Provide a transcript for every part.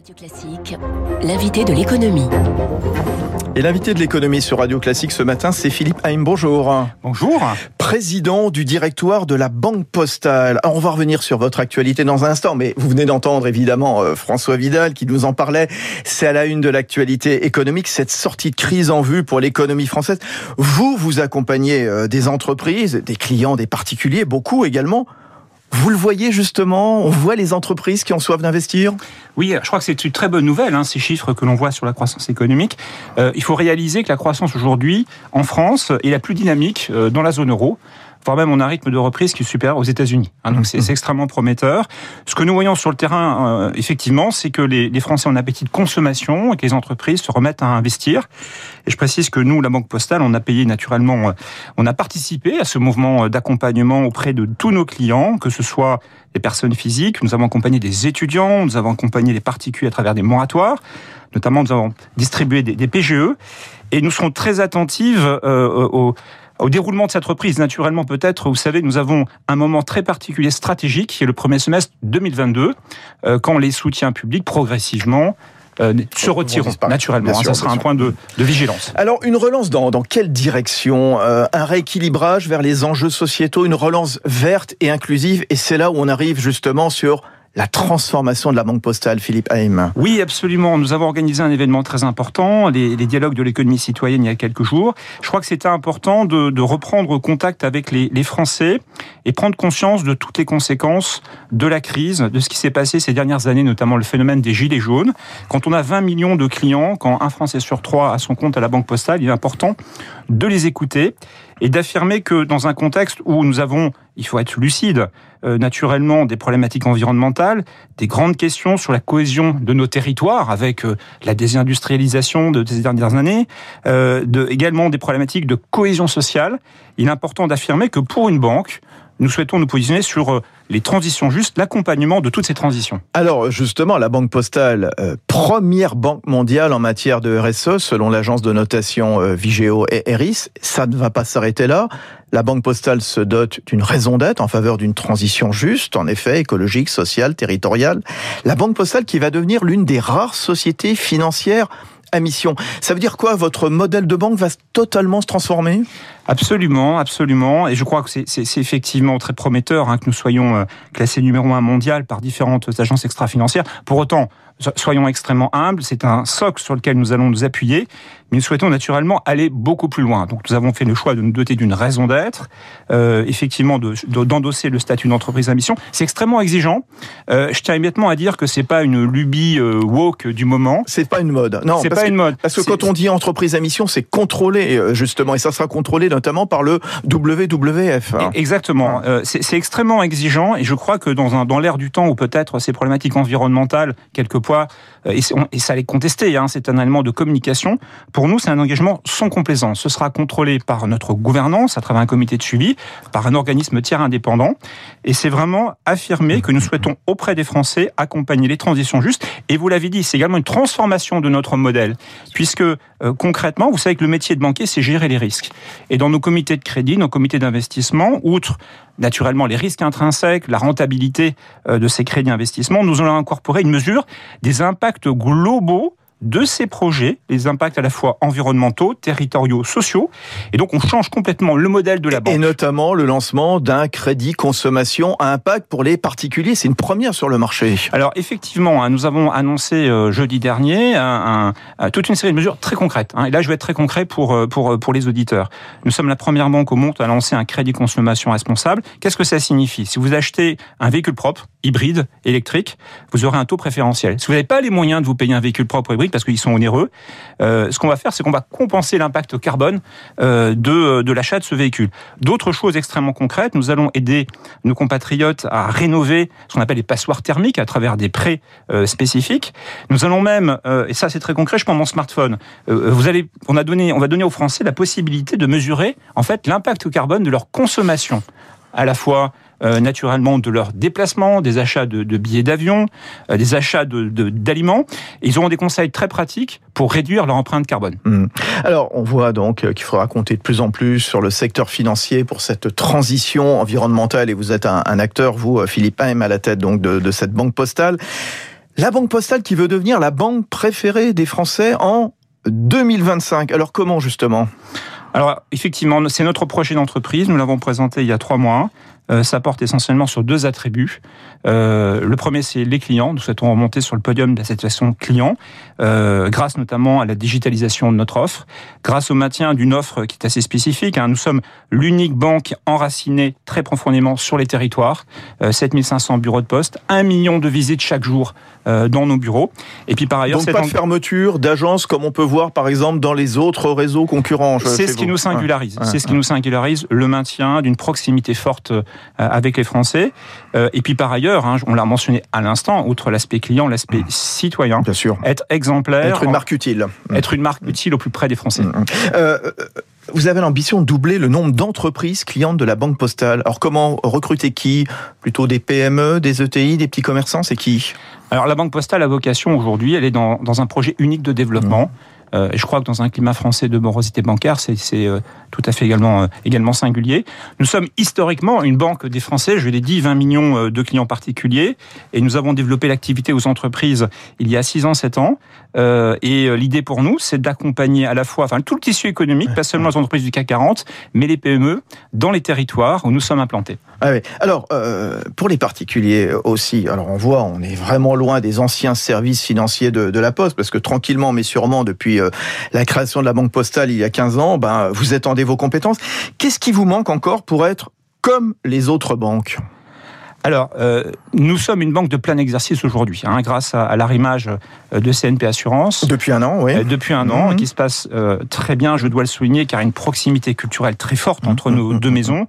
Radio Classique, l'invité de l'économie. Et l'invité de l'économie sur Radio Classique ce matin, c'est Philippe Haim. Bonjour. Bonjour. Président du directoire de la Banque Postale. Alors, on va revenir sur votre actualité dans un instant, mais vous venez d'entendre évidemment euh, François Vidal qui nous en parlait. C'est à la une de l'actualité économique, cette sortie de crise en vue pour l'économie française. Vous, vous accompagnez euh, des entreprises, des clients, des particuliers, beaucoup également. Vous le voyez justement, on voit les entreprises qui ont soif d'investir? Oui, je crois que c'est une très bonne nouvelle, hein, ces chiffres que l'on voit sur la croissance économique. Euh, il faut réaliser que la croissance aujourd'hui en France est la plus dynamique euh, dans la zone euro voire même on a un rythme de reprise qui est supérieur aux États-Unis. Hein, donc c'est extrêmement prometteur. Ce que nous voyons sur le terrain, euh, effectivement, c'est que les, les, Français ont un appétit de consommation et que les entreprises se remettent à investir. Et je précise que nous, la Banque Postale, on a payé naturellement, euh, on a participé à ce mouvement d'accompagnement auprès de tous nos clients, que ce soit les personnes physiques, nous avons accompagné des étudiants, nous avons accompagné les particuliers à travers des moratoires, notamment nous avons distribué des, des PGE, et nous serons très attentifs euh, aux au déroulement de cette reprise, naturellement peut-être, vous savez, nous avons un moment très particulier stratégique, qui est le premier semestre 2022, euh, quand les soutiens publics progressivement euh, se retireront naturellement. Hein, ça sera un point de, de, vigilance. Alors une relance dans, dans quelle direction euh, Un rééquilibrage vers les enjeux sociétaux, une relance verte et inclusive, et c'est là où on arrive justement sur la transformation de la banque postale, Philippe Haim. Oui, absolument. Nous avons organisé un événement très important, les, dialogues de l'économie citoyenne il y a quelques jours. Je crois que c'était important de, de, reprendre contact avec les, les, Français et prendre conscience de toutes les conséquences de la crise, de ce qui s'est passé ces dernières années, notamment le phénomène des gilets jaunes. Quand on a 20 millions de clients, quand un Français sur trois a son compte à la banque postale, il est important de les écouter et d'affirmer que dans un contexte où nous avons, il faut être lucide, euh, naturellement des problématiques environnementales, des grandes questions sur la cohésion de nos territoires avec euh, la désindustrialisation de ces dernières années, euh, de, également des problématiques de cohésion sociale, il est important d'affirmer que pour une banque, nous souhaitons nous positionner sur euh, les transitions justes, l'accompagnement de toutes ces transitions. Alors justement, la Banque Postale, euh, première banque mondiale en matière de RSE, selon l'agence de notation euh, Vigeo et Eris, ça ne va pas s'arrêter là. La Banque Postale se dote d'une raison d'être en faveur d'une transition juste, en effet, écologique, sociale, territoriale. La Banque Postale qui va devenir l'une des rares sociétés financières à mission. Ça veut dire quoi Votre modèle de banque va totalement se transformer? Absolument, absolument. Et je crois que c'est effectivement très prometteur hein, que nous soyons euh, classés numéro un mondial par différentes agences extra-financières. Pour autant, soyons extrêmement humbles, c'est un socle sur lequel nous allons nous appuyer, mais nous souhaitons naturellement aller beaucoup plus loin. Donc nous avons fait le choix de nous doter d'une raison d'être, euh, effectivement d'endosser de, le statut d'entreprise à mission. C'est extrêmement exigeant. Euh, je tiens immédiatement à dire que c'est pas une lubie euh, woke du moment. C'est pas une mode. Non, c'est pas une mode. Parce que quand on dit entreprise à mission, c'est contrôlé euh, justement, et ça sera contrôlé notamment par le WWF. Hein. Exactement. Euh, c'est extrêmement exigeant, et je crois que dans, un, dans l'ère du temps où peut-être ces problématiques environnementales, quelquefois euh, et, ça allait contester, hein, c'est un élément de communication. Pour nous, c'est un engagement sans complaisance. Ce sera contrôlé par notre gouvernance, à travers un comité de suivi, par un organisme tiers indépendant, et c'est vraiment affirmer que nous souhaitons, auprès des Français, accompagner les transitions justes. Et vous l'avez dit, c'est également une transformation de notre modèle, puisque euh, concrètement, vous savez que le métier de banquier, c'est gérer les risques. Et dans nos comités de crédit, nos comités d'investissement, outre naturellement les risques intrinsèques, la rentabilité euh, de ces crédits d'investissement, nous allons incorporer une mesure des impacts globaux de ces projets, les impacts à la fois environnementaux, territoriaux, sociaux. Et donc, on change complètement le modèle de la banque. Et notamment le lancement d'un crédit consommation à impact pour les particuliers. C'est une première sur le marché. Alors, effectivement, hein, nous avons annoncé euh, jeudi dernier un, un, toute une série de mesures très concrètes. Hein. Et là, je vais être très concret pour, euh, pour, euh, pour les auditeurs. Nous sommes la première banque au monde à lancer un crédit consommation responsable. Qu'est-ce que ça signifie? Si vous achetez un véhicule propre, hybride, électrique, vous aurez un taux préférentiel. Si vous n'avez pas les moyens de vous payer un véhicule propre hybride, parce qu'ils sont onéreux. Euh, ce qu'on va faire, c'est qu'on va compenser l'impact carbone euh, de, de l'achat de ce véhicule. D'autres choses extrêmement concrètes, nous allons aider nos compatriotes à rénover ce qu'on appelle les passoires thermiques à travers des prêts euh, spécifiques. Nous allons même, euh, et ça c'est très concret, je prends mon smartphone, euh, vous allez, on, a donné, on va donner aux Français la possibilité de mesurer en fait l'impact carbone de leur consommation à la fois euh, naturellement de leurs déplacements, des achats de, de billets d'avion, euh, des achats d'aliments. De, ils auront des conseils très pratiques pour réduire leur empreinte carbone. Mmh. Alors, on voit donc qu'il faudra compter de plus en plus sur le secteur financier pour cette transition environnementale. Et vous êtes un, un acteur, vous, Philippe Haim, à la tête donc de, de cette banque postale. La Banque Postale qui veut devenir la banque préférée des Français en 2025. Alors comment justement? Alors effectivement, c'est notre projet d'entreprise. Nous l'avons présenté il y a trois mois. Euh, ça porte essentiellement sur deux attributs. Euh, le premier, c'est les clients. Nous souhaitons remonter sur le podium de la satisfaction client, euh, grâce notamment à la digitalisation de notre offre, grâce au maintien d'une offre qui est assez spécifique. Hein. Nous sommes l'unique banque enracinée très profondément sur les territoires, 7500 bureaux de poste, 1 million de visites chaque jour dans nos bureaux. Et puis par ailleurs, donc pas de fermeture d'agences comme on peut voir par exemple dans les autres réseaux concurrents. C'est ce qui nous singularise. C'est ce qui nous singularise, le maintien d'une proximité forte avec les Français. Euh, et puis par ailleurs, hein, on l'a mentionné à l'instant, outre l'aspect client, l'aspect mmh. citoyen. Bien sûr. Être exemplaire. Être une marque utile. Mmh. Être une marque utile au plus près des Français. Mmh, euh, vous avez l'ambition de doubler le nombre d'entreprises clientes de la Banque Postale. Alors comment recruter qui Plutôt des PME, des ETI, des petits commerçants C'est qui alors la Banque Postale a vocation aujourd'hui, elle est dans, dans un projet unique de développement. Euh, je crois que dans un climat français de morosité bancaire, c'est euh, tout à fait également, euh, également singulier. Nous sommes historiquement une banque des Français, je l'ai dit, 20 millions de clients particuliers, et nous avons développé l'activité aux entreprises il y a 6 ans, 7 ans. et l'idée pour nous, c'est d'accompagner à la fois enfin, tout le tissu économique, pas seulement les entreprises du CAC 40, mais les PME dans les territoires où nous sommes implantés. Ah oui. Alors, pour les particuliers aussi, alors on voit, on est vraiment loin des anciens services financiers de, de la Poste, parce que tranquillement, mais sûrement, depuis euh, la création de la banque postale il y a 15 ans, ben, vous étendez vos compétences. Qu'est-ce qui vous manque encore pour être comme les autres banques? Alors, euh, nous sommes une banque de plein exercice aujourd'hui, hein, grâce à, l'arrimage euh, de CNP Assurance. Depuis un an, oui. depuis un an, mhm. qui se passe très bien, je dois le souligner, car il y a une proximité culturelle très forte entre nos deux maisons.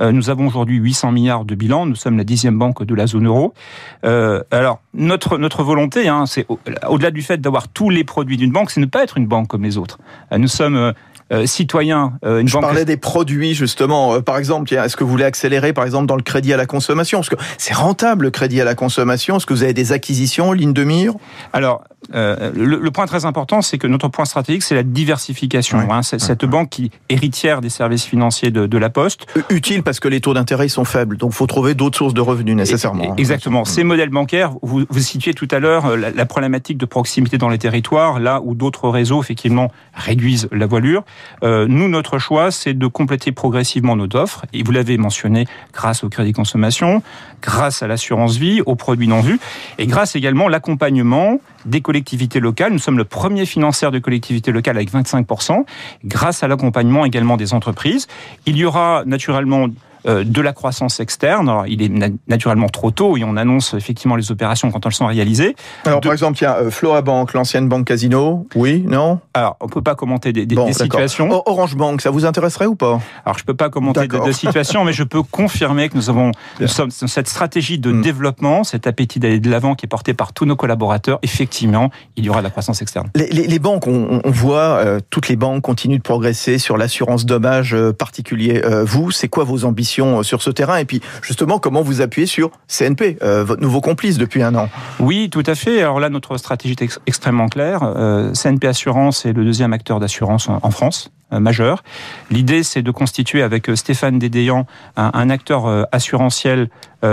nous avons aujourd'hui 800 milliards de bilan, nous sommes la dixième banque de la zone euro. alors, notre, notre volonté, hein, c'est au-delà du fait d'avoir tous les produits d'une banque, c'est ne pas être une banque comme les autres. Nous sommes euh, citoyen. Euh, une Je parlais des produits justement. Euh, par exemple, est-ce que vous voulez accélérer par exemple dans le crédit à la consommation? Parce que c'est rentable le crédit à la consommation. Est-ce que vous avez des acquisitions, ligne de mire? Alors, le, point très important, c'est que notre point stratégique, c'est la diversification. Hein. cette banque qui héritière des services financiers de, la Poste. Utile parce que les taux d'intérêt sont faibles, donc il faut trouver d'autres sources de revenus nécessairement. Hein. exactement. Ces modèles bancaires, vous, vous situez tout à l'heure la, la problématique de proximité dans les territoires, là où d'autres réseaux effectivement réduisent la voilure. Euh, nous, notre choix, c'est de compléter progressivement nos offres. Et vous l'avez mentionné, grâce au crédit consommation, grâce à l'assurance vie, aux produits non vus, et grâce également à l'accompagnement des collectivités locales. Nous sommes le premier financier de collectivités locales avec 25%, grâce à l'accompagnement également des entreprises. Il y aura naturellement de la croissance externe. Alors, il est naturellement trop tôt et on annonce effectivement les opérations quand elles sont réalisées. Alors, par exemple, il y a euh, Floa Bank, l'ancienne banque Casino. Oui, non? Alors, on peut pas commenter des, des, situations. Orange Bank, ça vous intéresserait ou pas? Alors, je peux pas commenter de, situations, mais je peux confirmer que nous avons nous sommes, cette stratégie de hmm. développement, cet appétit d'aller de l'avant qui est porté par tous nos collaborateurs. Effectivement, il y aura de la croissance externe. Les, les, les banques, on, on voit, euh, toutes les banques continuent de progresser sur l'assurance dommage particulier. vous, c'est quoi vos ambitions? Euh, sur ce terrain Et puis, justement, comment vous appuyez sur CNP, euh, votre nouveau complice depuis un an? Oui, tout à fait. Alors là, notre stratégie est extrêmement claire. Euh, CNP Assurance est le deuxième acteur d'assurance en France majeur. L'idée, c'est de constituer avec Stéphane Dédéan un, acteur assurantiel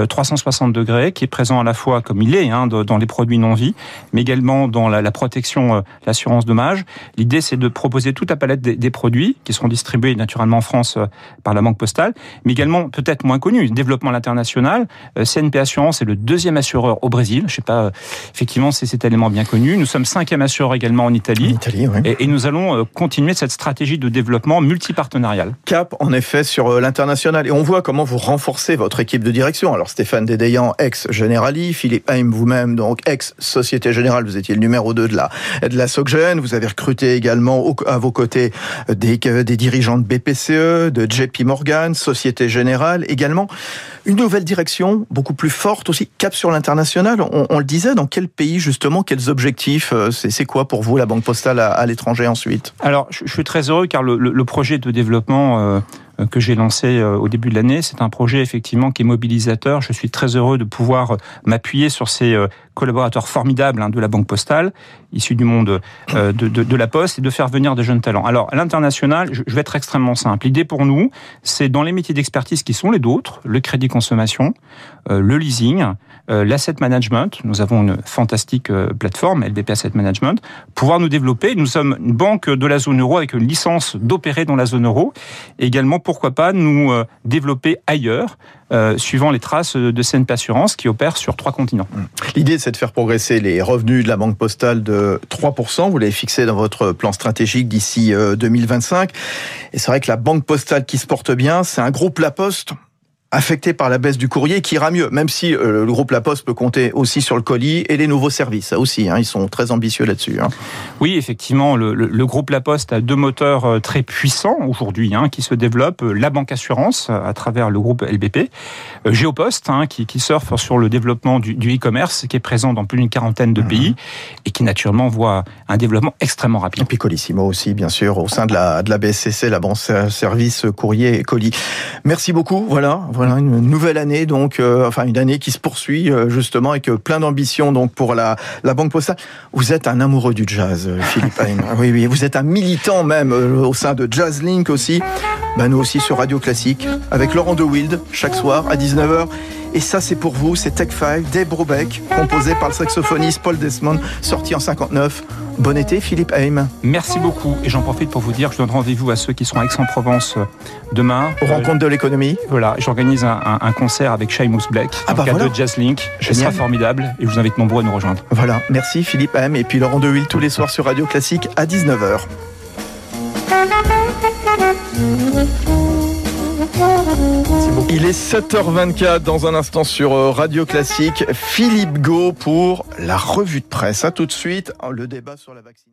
360 euh, degrés, qui est présent à la fois comme il est hein, dans les produits non-vie, mais également dans la, protection, l'assurance dommage. L'idée, c'est de proposer toute la palette des, produits qui seront distribués naturellement en France par la Banque Postale, mais également peut-être moins connus, développement à l'international. CNP Assurance est le deuxième assureur au Brésil. Je sais pas, effectivement, c'est cet élément bien connu. Nous sommes cinquième assureur également en Italie. Italie oui. et, et, nous allons continuer cette stratégie de développement multipartenarial. Cap, en effet, sur l'international. Et on voit comment vous renforcez votre équipe de direction. Alors Stéphane Dédéian, ex-Generali, Philippe Haim vous-même, donc ex-Société Générale, vous étiez le numéro 2 de la, de la SocGen, vous avez recruté également à vos côtés des, des dirigeants de BPCE, de JP Morgan, Société Générale également. Une nouvelle direction, beaucoup plus forte aussi, cap sur l'international. On, le disait, dans quel pays justement, quels objectifs euh, C'est quoi pour vous la Banque Postale à, l'étranger ensuite? Alors, je, suis très heureux car le, projet de développement euh, que j'ai lancé euh, au début de l'année. C'est un projet effectivement qui est mobilisateur. Je suis très heureux de pouvoir euh, m'appuyer sur ces collaborateurs formidables hein, de la Banque Postale, issus du monde de, la Poste, et de faire venir des jeunes talents. Alors, à l'international, je vais être extrêmement simple. L'idée pour nous, c'est dans les métiers d'expertise qui sont les d'autres, le crédit consommation, le leasing, l'asset management. Nous avons une fantastique plateforme, LBP Asset Management, pouvoir nous développer. Nous sommes une banque de la zone euro avec une licence d'opérer dans la zone euro. Également, pourquoi pas nous développer ailleurs euh, suivant les traces de CNP Assurance qui opère sur trois continents. Mmh. L'idée, c'est de faire progresser les revenus de la Banque Postale de 3%. Vous l'avez fixé dans votre plan stratégique d'ici 2025. Euh, Et c'est vrai que la Banque Postale qui se porte bien, c'est un groupe La Poste affecté par la baisse du courrier qui ira mieux, même si euh, le groupe La Poste peut compter aussi sur le colis et les nouveaux services. Ça aussi, hein, ils sont très ambitieux là-dessus. Hein. Oui, effectivement, le, le, groupe La Poste a deux moteurs euh, très puissants aujourd'hui hein, qui se développent. La banque assurance à travers le groupe LBP, euh, Géopost hein, qui, qui surfe sur le développement du e-commerce qui est présent dans plus d'une quarantaine de pays mhm. et qui naturellement voit un développement extrêmement rapide. Et puis Colissimo aussi, bien sûr, au sein de la, de la BSCC, la banque service courrier et colis. Merci beaucoup. Voilà voilà une nouvelle année, donc euh, enfin une année qui se poursuit euh, justement avec plein d'ambition donc pour la, la Banque Postale. Vous êtes un amoureux du jazz, euh, Philippe oui, oui, vous êtes un militant même au sein de Jazz Link aussi. Ben, nous aussi sur Radio Classique avec Laurent De Wild chaque soir à 19h. Et ça, c'est pour vous, c'est Tech 5, Dave Brubeck, composé par le saxophoniste Paul Desmond, sorti en 59. Bon été, Philippe Haim. Merci beaucoup. Et j'en profite pour vous dire que je donne rendez-vous à ceux qui seront à Aix-en-Provence euh, demain. Aux rencontres de l'économie. Voilà, j'organise un, concert avec Shaimous Black, ah bah de Jazz Link. Ce sera formidable et je vous invite nombreux à nous rejoindre. Voilà, merci Philippe Haim. Et puis Laurent Deville tous les soirs sur Radio Classique à 19h. Il est 7h24 dans un instant sur euh, Radio Classique. Philippe Go pour la revue de presse. À tout de suite, le débat sur la vaccination.